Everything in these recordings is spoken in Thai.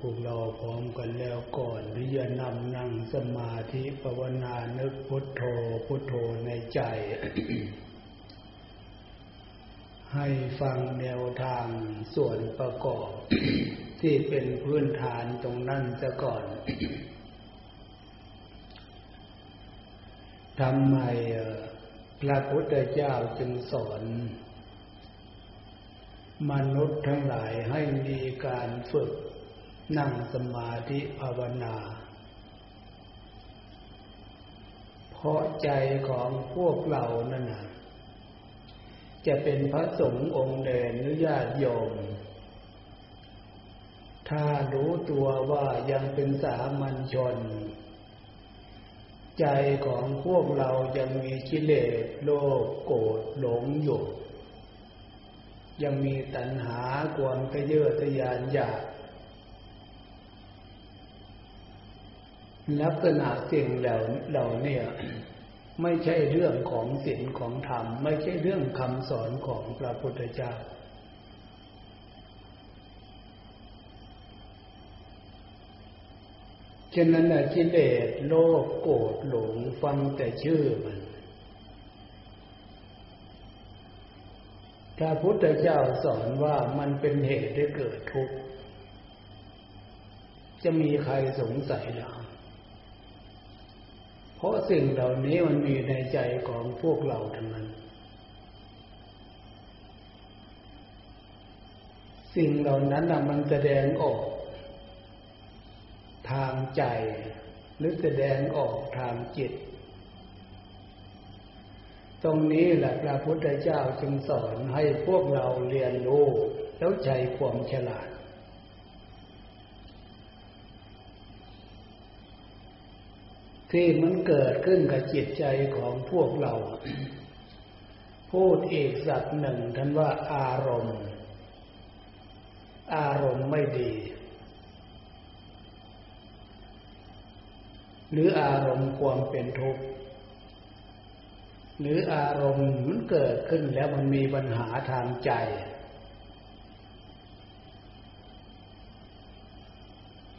พวกเราพร้อมกันแล้วก่อนที่จะนำนั่งสมาธิภาวนานึกพุทโธพุทโธในใจ ให้ฟังแนวทางส่วนประกอบ ที่เป็นพื้นฐานตรงนั้นซะก่อนทำไมพระพุทธเจ้าจึงสอน มนุษย์ทั้งหลายให้มีการฝึก นั่งสมาธิภาวนา เพราะใจของพวกเรานั่นนะจะเป็นพระสงฆ์องค์เด่นหรือญาติโยม ถ้ารู้ตัวว่ายังเป็นสามัญชน ใจของพวกเรายังมีกิเลสโลภโกรธหลงอยู่ ยังมีตัณหาความทะเยอทะยานอยาก ลักษณะสิ่งเหล่าเหล่านี้ไม่ใช่เรื่องของศีลของธรรม ไม่ใช่เรื่องคำสอนของพระพุทธเจ้า ฉะนั้นกิเลสโลภโกรธหลงฟังแต่ชื่อมันพระพุทธเจ้าสอนว่ามันเป็นเหตุให้เกิดทุกข์ จะมีใครสงสัยหรือ เพราะสิ่งเหล่านี้มันมีในใจของพวกเราทั้งนั้น สิ่งเหล่านั้นมันแสดงออก ทางใจ หรือแสดงออกทางจิต ตรงนี้แหละพระพุทธเจ้าจึงสอนให้พวกเราเรียนรู้แล้วใจความฉลาด ที่มันเกิดขึ้นกับจิตใจของพวกเรา พูดอีกสักหนึ่งท่านว่าอารมณ์ อารมณ์ไม่ดี หรืออารมณ์ความเป็นทุกข์หรืออารมณ์มันเกิดขึ้นแล้วมันมีปัญหาทางใจ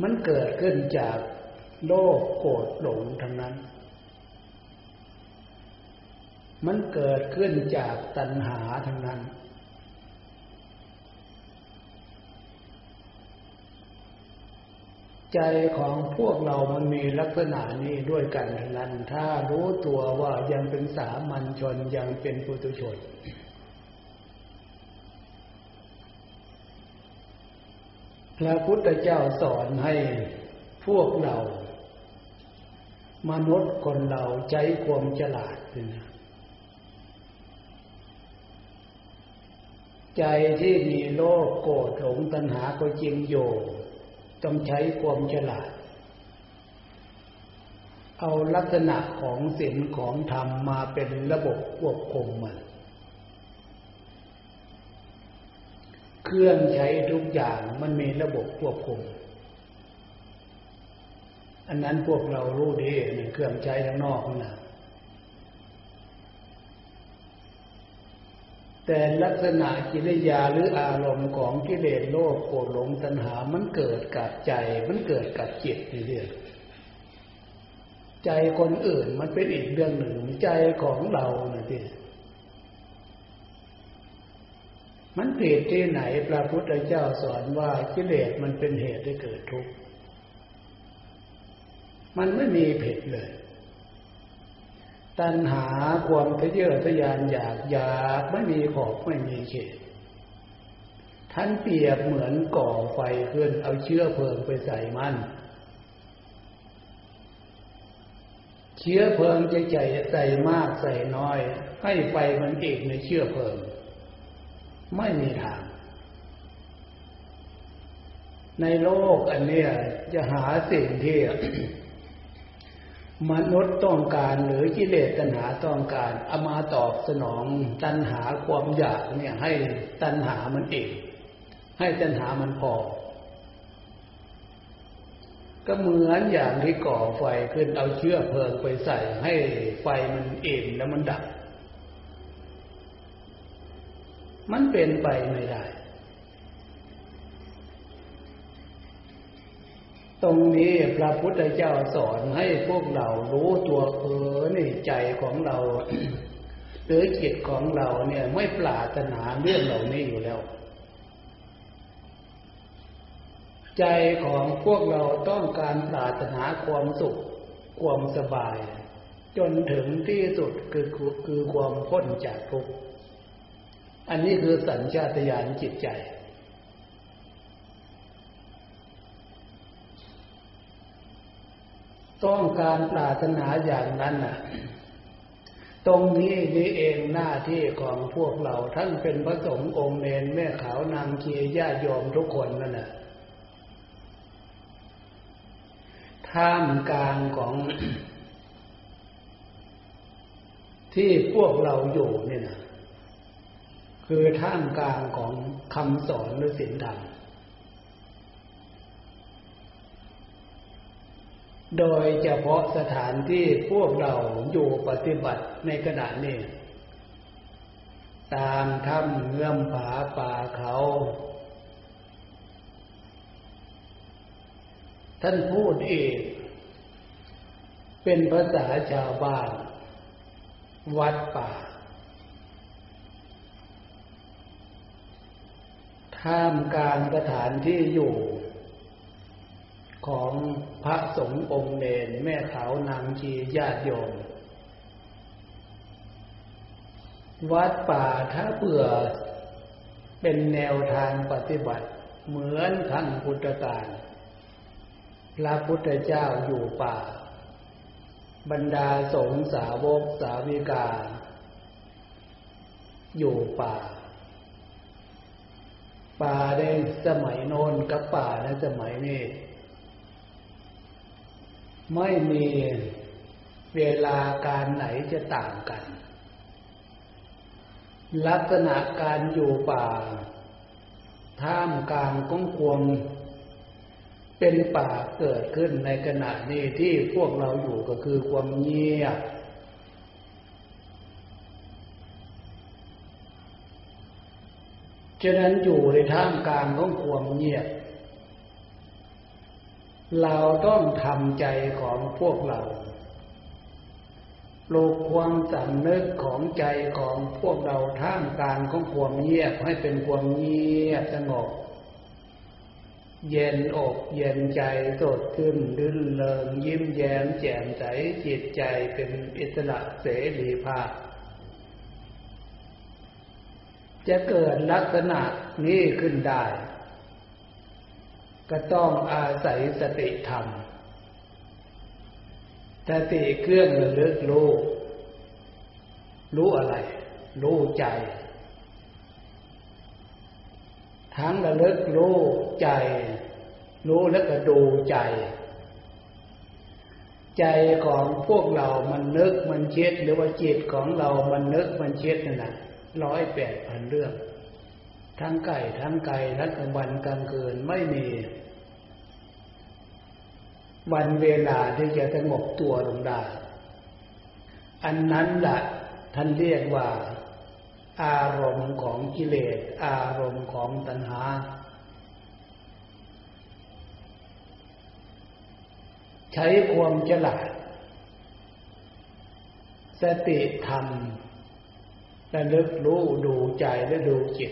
มันเกิดขึ้นจาก โลภโกรธหลงทั้งนั้น มันเกิดขึ้นจากตัณหาทั้งนั้น ใจของพวกเรามันมีลักษณะนี้ด้วยกันทั้งนั้น ถ้ารู้ตัวว่ายังเป็นสามัญชนยังเป็นปุถุชนพระพุทธเจ้าสอนให้พวกเรา มนุษย์คนเราใจความฉลาดนะใจที่มีโลภโกรธหลงตัณหาก็จริงอยู่ต้องใช้ความฉลาด เอาลักษณะของศีลของธรรมมาเป็นระบบควบคุมมันเครื่องใช้ทุกอย่างมันมีระบบควบคุม อันนั้นพวกเรารู้ดีเนี่ยเครื่องใช้ข้างนอกนะแต่ลักษณะกิริยาหรืออารมณ์ของกิเลสโลภโกรธหลงตัณหามันเกิดกับใจ มันเกิดกับจิตนี่เรียกใจคนอื่นมันเป็นอีกเรื่องหนึ่งใจของเราเนี่ยที่มันผิดที่ไหนพระพุทธเจ้าสอนว่ากิเลสมันเป็นเหตุให้เกิดทุกข์ มันไม่มีผิดเลย ตัณหาความทะเยอทะยานอยากอยากไม่มีขอบไม่มีเขต ท่านเปรียบเหมือนก่อไฟขึ้น เอาเชื้อเพลิงไปใส่มัน เชื้อเพลิงจะใจใส่มากใส่น้อย ให้ไฟมันเอกในเชื้อเพลิง ไม่มีทางในโลกอันเนี้ยจะหาสิ่งที่ มนุษย์ต้องการหรือกิเลสตัณหาต้องการเอามาตอบสนองตัณหาความอยากเนี่ยให้ตัณหามันเองให้ตัณหามันพอ ก็เหมือนอย่างที่ก่อไฟขึ้นเอาเชื้อเพลิงไปใส่ ให้ไฟมันเอ็นแล้วมันดับ มันเป็นไปไม่ได้ รงนี้พระพุทธเจ้าสอนให้พวกเรารู้ตัวเออนี่ใจของเราหรือจิตของเราเนี่ยไม่ปรารถนาเรื่องเหล่านี้อยู่แล้ว ใจของพวกเราต้องการปรารถนาความสุข ความสบาย จนถึงที่สุดคือคือความพ้นจากทุกข์อันนี้คือสัญชาตญาณจิตใจ ต้องการปรารถนาอย่างนั้นน่ะ ตรงนี้นี่เองหน้าที่ของพวกเราทั้งเป็นพระสงฆ์องค์เนนแม่ขาวนางเคียญาติโยมทุกคนนั่นน่ะท่ามกลางของ ที่พวกเราอยู่เนี่ยนะคือท่ามกลางของคำสอนหรือศีลธรรม โดยเฉพาะสถานที่พวกเราอยู่ปฏิบัติในขณะนี้ ตามถ้ำเงื่อมผาป่าเขา ท่านพูดเอีกเป็นภาษาชาวบ้าน วัดป่า ท่ามกลางสถานที่อยู่ ของพระสงฆ์องค์เนนแม่ขาวนางชีญาติโยม วัดป่าถ้าเบื่อเป็นแนวทางปฏิบัติ เหมือนทั้งพุทธกาลพระพุทธเจ้าอยู่ป่า บรรดาสงสาวกสาวิกา อยู่ป่า ป่าในสมัยโน้นกับป่าในสมัยนี้ ไม่มีเวลาการไหนจะต่างกัน ลักษณะการอยู่ป่า ท่ามกลางก้องควมเป็นป่าเกิดขึ้นในขณะนี้ที่พวกเราอยู่ก็คือความเงียบ ฉะนั้นอยู่ในท่ามกลางของความเงียบ เราต้องทำใจของพวกเราปลูกความสำนึกของใจของพวกเราท่ามกลางของความเงียบให้เป็นความเงียบสงบ เย็นอกเย็นใจสดขึ้นลื่นเริงยิ้มแย้มแจ่มใสจิตใจเป็นอิสระเสรีภาพ จะเกิดลักษณะนี้ขึ้นได้ ก็ต้องอาศัยสติธรรมสติเครื่องระลึกรู้รู้อะไร รู้ใจ ทั้งระลึกรู้ใจ รู้แล้วก็ดูใจ ใจของพวกเรามันนึกมันเช็ดหรือว่าจิตของเรามันนึกมันเช็ดนั่นแหละร้อยแปดพันเรื่อง ทั้งไก่ทั้งไก่ทั้งกลางวันกลางคืนไม่มี วันเวลาที่จะสงบตัวลงได้ อันนั้นแหละท่านเรียกว่า อารมณ์ของกิเลส อารมณ์ของตัณหา ใช้ความฉลาด สติธรรมและลึกรู้ดูใจและดูจิต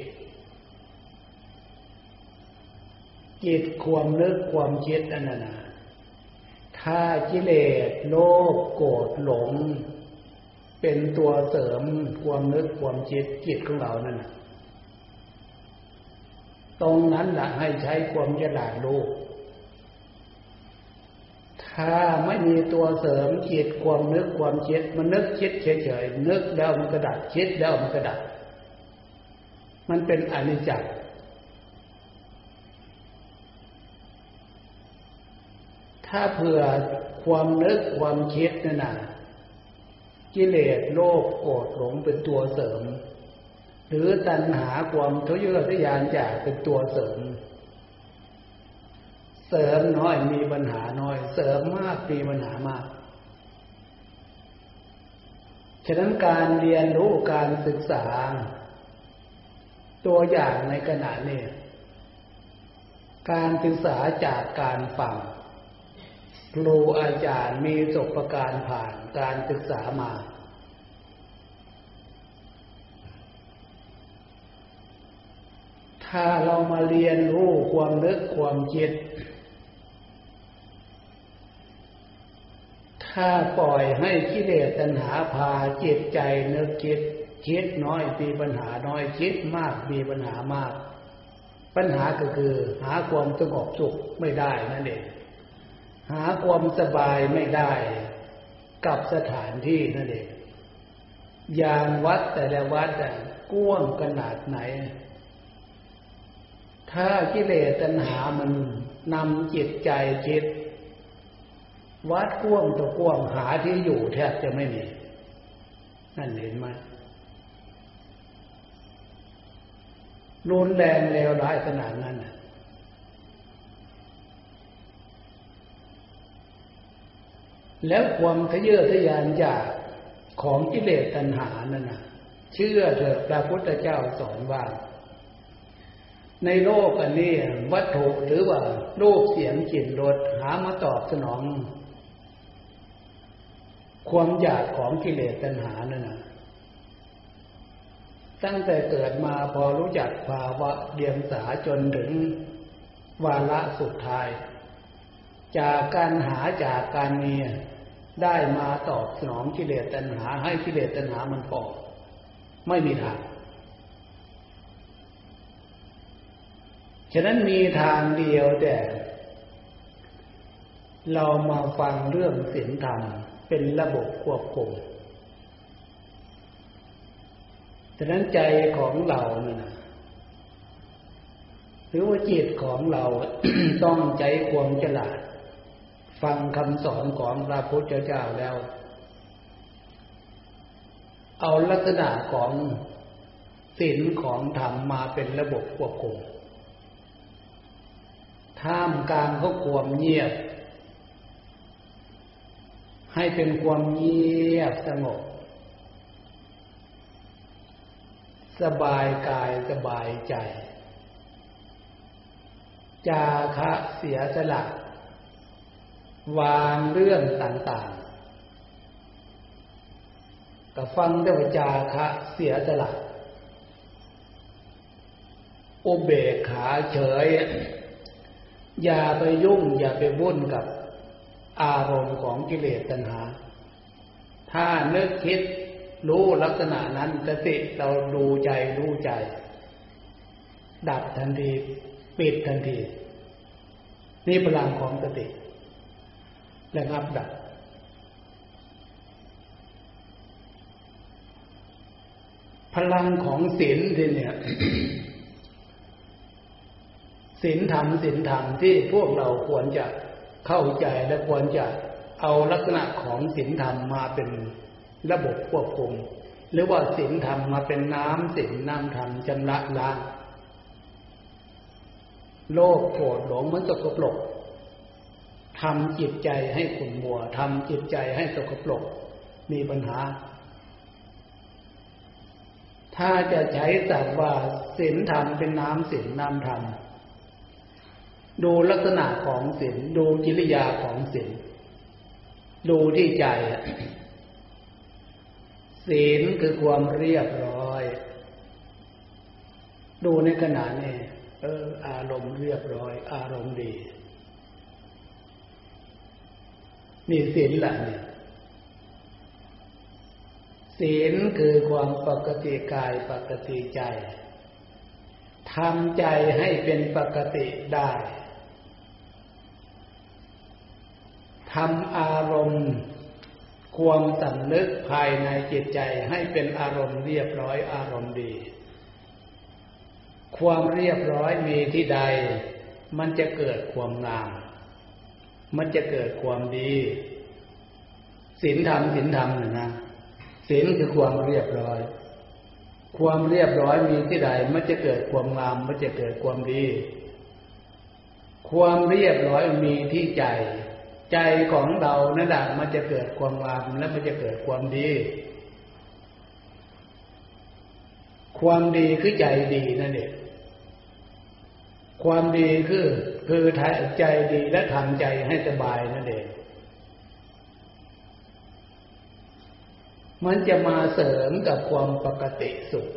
จิตความนึกความคิดอันนั้นนะ ถ้ากิเลสโลภโกรธหลง เป็นตัวเสริมความนึกความคิดจิตของเรานั่นตรงนั้นแหละให้ใช้ความฉลาดรู้ถ้าไม่มีตัวเสริมจิตความนึกความคิดมันนึกคิดเฉยๆนึกแล้วมันกระดับคิดแล้วมันกระดับมันเป็นอนิจจ์ ถ้าเผื่อความนึกความคิดนั่นน่ะ กิเลสโลภโกรธหลงเป็นตัวเสริม หรือตัณหาความทะเยอทะยานอยากเป็นตัวเสริม เสริมน้อยมีปัญหาน้อย เสริมมากมีปัญหามากฉะนั้นการเรียนรู้การศึกษา ตัวอย่างในขณะนี้ การศึกษาจากการฟัง ครูอาจารย์มีประสบการณ์ผ่านการศึกษามา ถ้าเรามาเรียนรู้ความนึกความคิดถ้าปล่อยให้กิเลสตัณหาพาจิตใจนึกคิดคิดน้อยมีปัญหาน้อยคิดมากมีปัญหามาก ปัญหาก็คือหาความสงบสุขไม่ได้นั่นเอง หาความสบายไม่ได้กับสถานที่นั่นเองอย่างวัดแต่ละวัดกว้างขนาดไหน ถ้ากิเลสตัณหามันนำจิตใจคิด วัดกว้างตัวกว้างหาที่อยู่แทบจะไม่มี นั่นเห็นไหมรุนแรงเลวร้ายขนาดนั้น แล้วความทะเยอทะยานจากของกิเลสตัณหานั่นนะเชื่อเถอะพระพุทธเจ้าสอนว่า ในโลกอันนี้วัตถุหรือว่ารูปเสียงกลิ่นรสหามาตอบสนอง ความอยากของกิเลสตัณหานั่นนะตั้งแต่เกิดมาพอรู้จักภาวะเดียงสาจนถึงวาระสุดท้าย จากการหาจากการมี ได้มาตอบสนองกิเลสตัณหา ให้กิเลสตัณหามันพอไม่มีทาง ฉะนั้นมีทางเดียวแต่ เรามาฟังเรื่องศีลธรรมเป็นระบบควบคุมฉะนั้นใจของเราเนี่ยหรือว่าจิตของเราต้องใจความฉลาด ฟังคำสอนของพระพุทธเจ้าแล้ว เอาลักษณะของศีลของธรรมมาเป็นระบบควบคุมท่ามกลางเขาความเงียบ ให้เป็นความเงียบสงบ สบายกายสบายใจ จาคะเสียสละ วางเรื่องต่างๆ ก็ฟังได้ว่าจาคะเสียสละอุเบกขาเฉย อย่าไปยุ่ง อย่าไปวุ่นกับอารมณ์ของกิเลสตัณหา ถ้านึกคิดรู้ลักษณะนั้นสติเราดูใจรู้ใจ ดับทันที ปิดทันที นี่พลังของสติ ระงับดับพลังของศีลที่เนี่ยศีลธรรมศีลธรรมที่พวกเราควรจะเข้าใจและควรจะเอาลักษณะของศีลธรรมมาเป็นระบบควบคุม หรือว่าศีลธรรมมาเป็นน้ำศีลน้ำธรรมชำระล้างโลภโกรธหลงมันสกปรก ทำจิตใจให้ขุ่นมัวทำจิตใจให้สกปรกมีปัญหา ถ้าจะใช้สัตว์ว่าศีลธรรมเป็นน้ำศีลน้ำธรรมดูลักษณะของศีลดูกิริยาของศีลดูที่ใจศีลคือความเรียบร้อย ดูในขณะนี้เอออารมณ์เรียบร้อย อารมณ์ดี นี่ศีลละเนี่ยศีลคือความปกติกายปกติใจทำใจให้เป็นปกติได้ทำอารมณ์ความสำนึกภายในจิตใจให้เป็นอารมณ์เรียบร้อยอารมณ์ดี ความเรียบร้อยมีที่ใด มันจะเกิดความงาม มันจะเกิดความดีศีลธรรมศีลธรรมนะนะศีลคือความเรียบร้อย ความเรียบร้อยมีที่ใดมันจะเกิดความงามมันจะเกิดความดี ความเรียบร้อยมีที่ใจ ใจของเรานั่นแหละมันจะเกิดความงามและมันจะเกิดความดี ความดีคือใจดีนั่นเองความดีคือ คือใจดีและทำใจให้สบายนั่นเอง มันจะมาเสริมกับความปกติสุข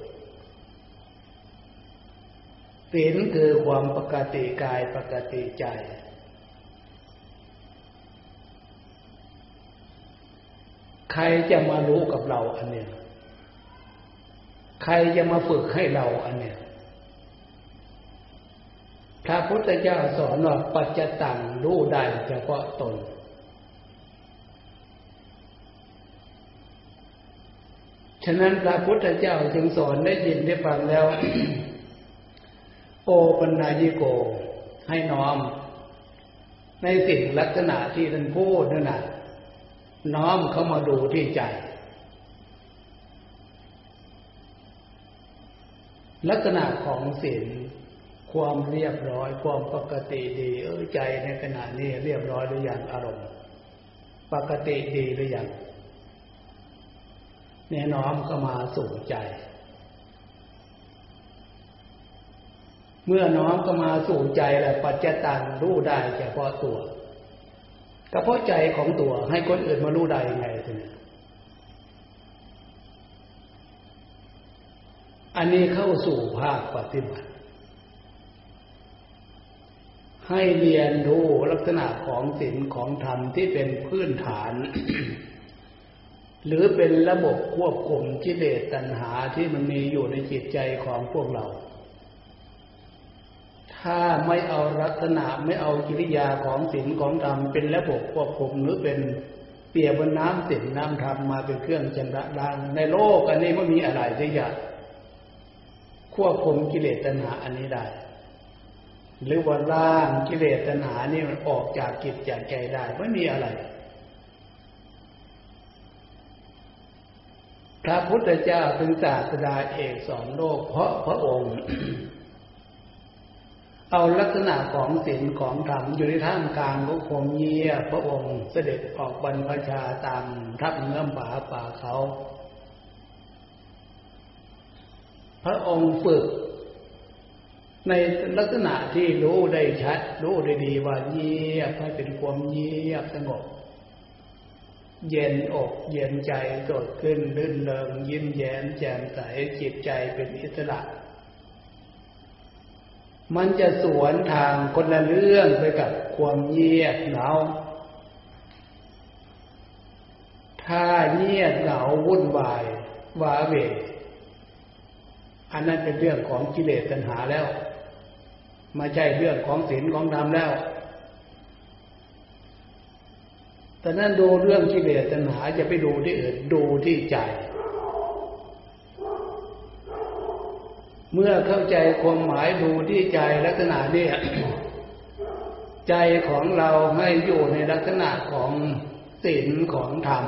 ศีลคือความปกติกายปกติใจ ใครจะมารู้กับเราอันเนี้ย ใครจะมาฝึกให้เราอันเนี้ย พระพุทธเจ้าสอนว่าปัจจตังรู้ได้เฉพาะตน ฉะนั้นพระพุทธเจ้าจึงสอนได้ยินได้ฟังแล้ว โอปัญญายิโก ให้น้อม ในสิ่งลักษณะที่ท่านพูดนั่นนะน้อมเข้ามาดูที่ใจ ลักษณะของศีล ความเรียบร้อย ความปกติดีเออใจในขณะนี้เรียบร้อยหรือยังอารมณ์ ปกติดีหรือยังแน่น้อมเข้ามาสู่ใจ เมื่อน้อมเข้ามาสู่ใจแล้วปัจจตังรู้ได้เฉพาะตัวก็เพราะใจของตัวให้คนอื่นมารู้ได้ยังไงทีนี้อันนี้เข้าสู่ภาคปฏิบัติ ให้เรียนรู้ลักษณะของศีลของธรรมที่เป็นพื้นฐาน หรือเป็นระบบควบคุมกิเลสตัณหาที่มันมีอยู่ในจิตใจของพวกเรา ถ้าไม่เอาลักษณะไม่เอากิริยาของศีลของธรรมเป็นระบบควบคุมหรือเป็นเปียบนน้ำศีลน้ำธรรมมาเป็นเครื่องชำระล้างในโลกอันนี้ไม่มีอะไรที่จะควบคุมกิเลสตัณหาอันนี้ได้ หรือว่าล่างกิเลสตัณหานี่มันออกจากจิตจากใจได้ไม่มีอะไร พระพุทธเจ้าเป็นศาสดาเอกสอนโลก เพราะพระองค์ เอาลักษณะของศีลของธรรมอยู่ในท่ามกลางของคมเยียพระองค์เสด็จออกบรรพชาตามทับเนื้อป่าป่าเขา พระองค์ฝึก ในลักษณะที่รู้ได้ชัด รู้ได้ดีว่าเงียบให้เป็นความเงียบสงบ เย็นอกเย็นใจสดขึ้นลื่นเริงยิ้มแย้มแจ่มใสจิตใจเป็นอิสระ มันจะสวนทางคนละเรื่องไปกับความเงียบเหงาถ้าเงียบเหงาวุ่นวายวาเวอันนั้นเป็นเรื่องของกิเลสตัณหาแล้ว มาใช่เรื่องของศีลของธรรมแล้วแต่นั้นดูเรื่องกิเลสตัณหาจะไปดูที่อื่นดูที่ใจ เมื่อเข้าใจความหมายดูที่ใจลักษณะนี้ใจของเราให้อยู่ในลักษณะของศีลของธรรม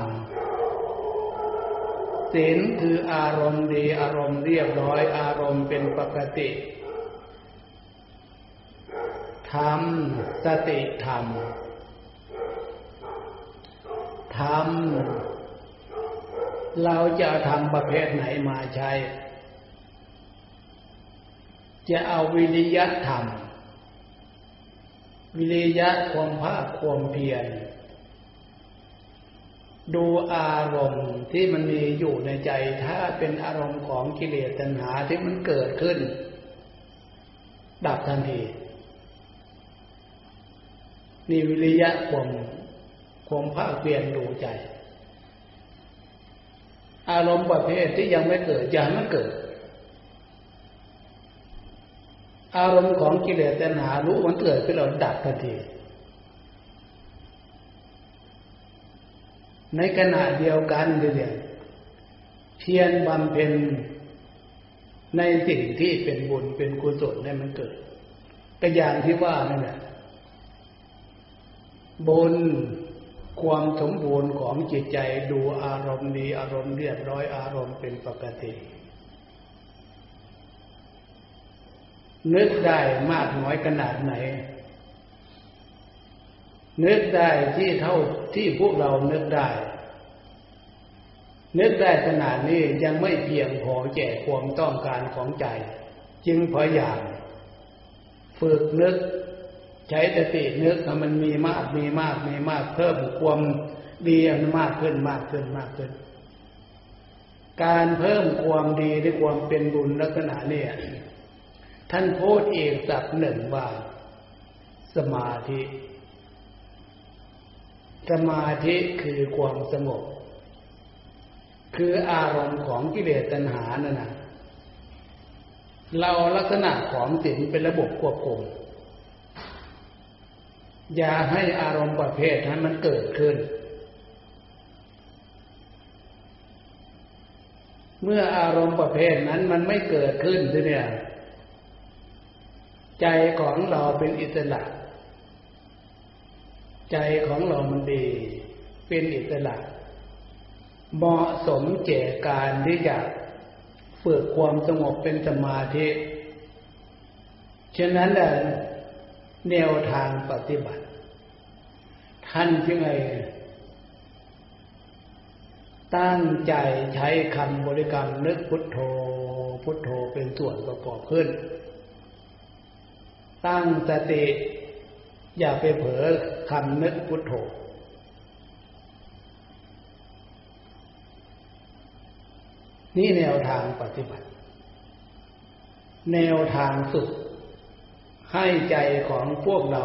ศีลคืออารมณ์ดีอารมณ์เรียบร้อยอารมณ์เป็นปกติ ธรรมสติธรรมธรรมเราจะทำประเภทไหนมาใช้ จะเอาวิริยะธรรม วิริยะความภาคความเพียร ดูอารมณ์ที่มันมีอยู่ในใจ ถ้าเป็นอารมณ์ของกิเลสตัณหาที่มันเกิดขึ้น ดับทันที นี่วิริยะความความภาคเพียรดูใจ อารมณ์ประเภทที่ยังไม่เกิดอย่ามันเกิด อารมณ์ของกิเลสตัณหารู้มันเกิดขึ้นเราดับทันที ในขณะเดียวกันเดียวเพียรบำเพ็ญในสิ่งที่เป็นบุญเป็นกุศลให้มันเกิดก็อย่างที่ว่านั่นแหละ บนความสมบูรณ์ของจิตใจดูอารมณ์ดีอารมณ์เรียบร้อยอารมณ์เป็นปกติ นึกได้มากน้อยขนาดไหน นึกได้ที่เท่าที่พวกเรานึกได้ นึกได้ขนาดนี้ยังไม่เพียงพอแก่ความต้องการของใจ จึงพยายามฝึกนึก ใช้สตินึกมันมีมากมีมากมีมากเพิ่มความดีมันมากขึ้นมากขึ้นมากขึ้น การเพิ่มความดีด้วยความเป็นบุญลักษณะเนี่ยท่านพูดอีกสับหนึ่งว่า สมาธิ สมาธิคือความสงบ คืออารมณ์ของกิเลสตัณหานั่นนะเราลักษณะของสิ่งเป็นระบบควบคุม อย่าให้อารมณ์ประเภทนั้นมันเกิดขึ้น เมื่ออารมณ์ประเภทนั้นมันไม่เกิดขึ้นเนี่ย ใจของเราเป็นอิสระใจของเรามันดี เป็นอิสระเหมาะสมเจการที่จะฝึกความสงบเป็นสมาธิ ฉะนั้นแแนวทางปฏิบัติ ท่านจึงไงตั้งใจใช้คำบริกรรมนึกพุทโธ พุทโธเป็นส่วนประกอบขึ้น ตั้งสติอย่าไปเผลอคำนึกพุทโธนี่แนวทางปฏิบัติ แนวทางสุด ให้ใจของพวกเรา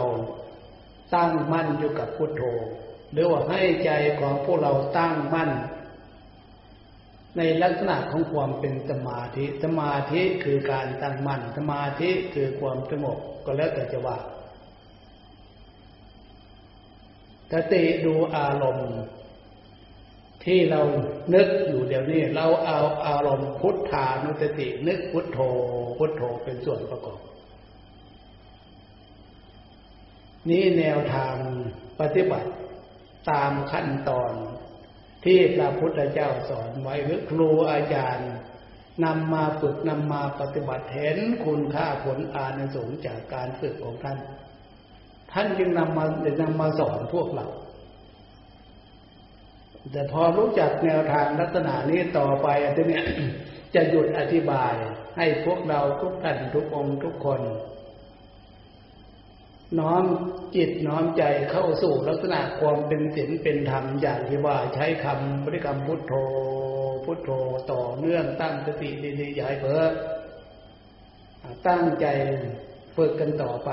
ตั้งมั่นอยู่กับพุทโธ หรือว่าให้ใจของพวกเราตั้งมั่น ในลักษณะของความเป็นสมาธิ สมาธิคือการตั้งมั่น สมาธิคือความสงบก็แล้วแต่จะว่าสติดูอารมณ์ ที่เรานึกอยู่เดี๋ยวนี้ เราเอาอารมณ์พุทธานุสติ นึกพุทโธ พุทโธเป็นส่วนประกอบ นี่แนวทางปฏิบัติตามขั้นตอน ที่พระพุทธเจ้าสอนไว้หรือครูอาจารย์นำมาฝึกนำมาปฏิบัติเห็นคุณค่าผลอานิสงส์จากการฝึกของท่าน ท่านจึงนำมานำมาสอนพวกเรา แต่พอรู้จักแนวทางลักษณะนี้ต่อไปอันนี้จะหยุดอธิบายให้พวกเราทุกท่านทุกองทุกคน น้อมจิตน้อมใจเข้าสู่ลักษณะความเป็นศีลเป็นธรรมอย่างที่ว่าใช้คำบริกรรมพุทโธ พุทโธต่อเนื่องตั้งสติดีๆอย่าให้เพ้อตั้งใจฝึกกันต่อไป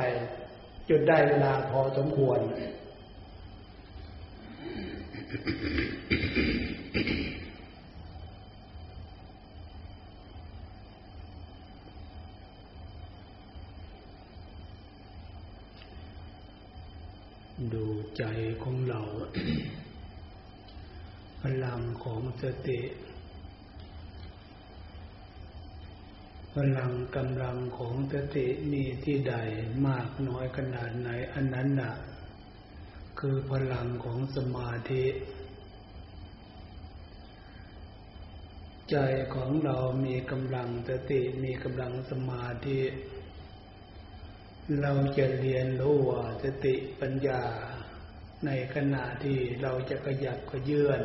จนได้เวลาพอสมควร ดูใจของเรา พลังของสติ พลังกำลังของสติมีที่ใดมากน้อยขนาดไหนอันนั้นน่ะ คือพลังของสมาธิ ใจของเรามีกำลังสติมีกำลังสมาธิ เราจะเรียนรู้ว่าสติปัญญา ในขณะที่เราจะขยับขยื่น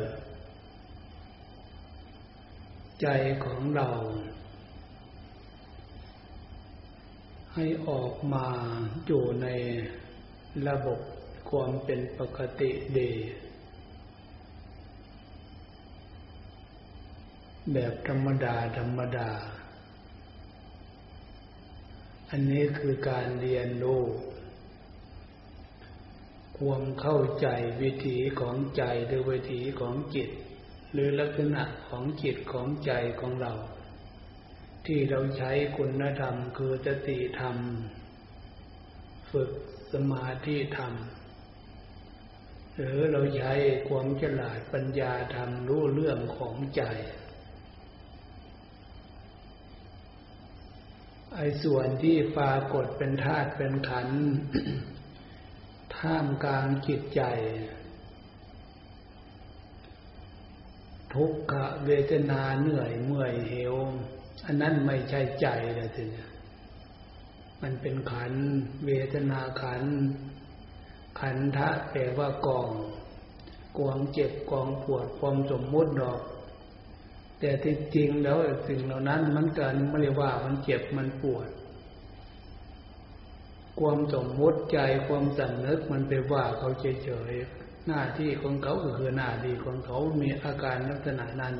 ใจของเรา ให้ออกมาอยู่ในระบบความเป็นปกติดี แบบธรรมดาธรรมดา อันนี้คือการเรียนรู้ความเข้าใจวิถีของใจหรือวิถีของจิต หรือลักษณะของจิตของใจของเรา ที่เราใช้คุณธรรมคือสติธรรม ฝึกสมาธิธรรม หรือเราใช้ความฉลาดปัญญาทำรู้เรื่องของใจ ไอ้ส่วนที่ปรากฏเป็นธาตุเป็นขันท่ามกลางจิตใจ ทุกขเวทนาเหนื่อยเมื่อยเหว อันนั้นไม่ใช่ใจเลยทีนี้มันเป็นขันเวทนาขัน ขันธะแปลว่ากองกวงเจ็บกองปวดความสมมุติดอก แต่ที่จริงแล้วสิ่งเหล่านั้นมันเกินไม่เรียกว่ามันเจ็บมันปวด ความสมมุติใจความสำนึกมันไปว่าเขาเฉยๆหน้าที่ของเขาก็คือหน้าที่ของเขามีอาการลักษณะนั้น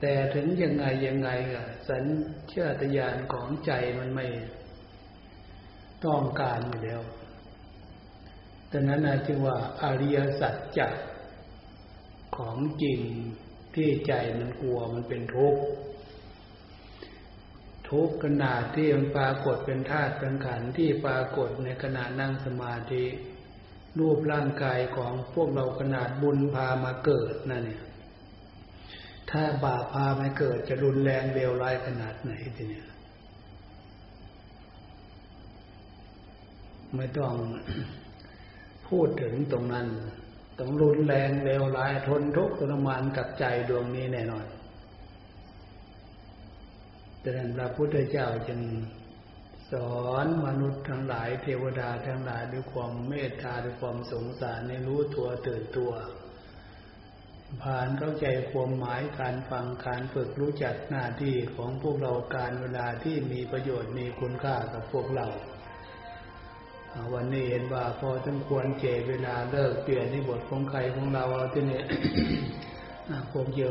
แต่ถึงยังไงยังไงอะสัญชาตญาณของใจมันไม่ต้องการอยู่แล้วดังนั้นจึงว่าอริยสัจจะของจริง ที่ใจมันกลัวมันเป็นทุกข์ทุกขนาดที่มันปรากฏเป็นธาตุเป็นขันธ์ที่ปรากฏในขณะนั่งสมาธิ รูปร่างกายของพวกเราขนาดบุญพามาเกิดนั่นเนี่ยถ้าบาปพามาเกิดจะรุนแรงเลวร้ายขนาดไหนทีเนี้ยไม่ต้องพูดถึงตรงนั้น ต้องรุนแรงเลวร้ายทนทุกข์ทรมานกับใจดวงนี้แน่นอนดังนั้นพระพุทธเจ้าจึงสอนมนุษย์ทั้งหลายเทวดาทั้งหลายด้วยความเมตตาด้วยความสงสารในรู้ตัวตื่นตัว ผ่านเข้าใจความหมายการฟังการฝึกรู้จักหน้าที่ของพวกเราการเวลาที่มีประโยชน์มีคุณค่ากับพวกเรา วันนี้เห็นว่าพอสมควรเจเวลาเลิกเปลี่ยนในบทของใครของเราเอาที่นี่พวกเยอะ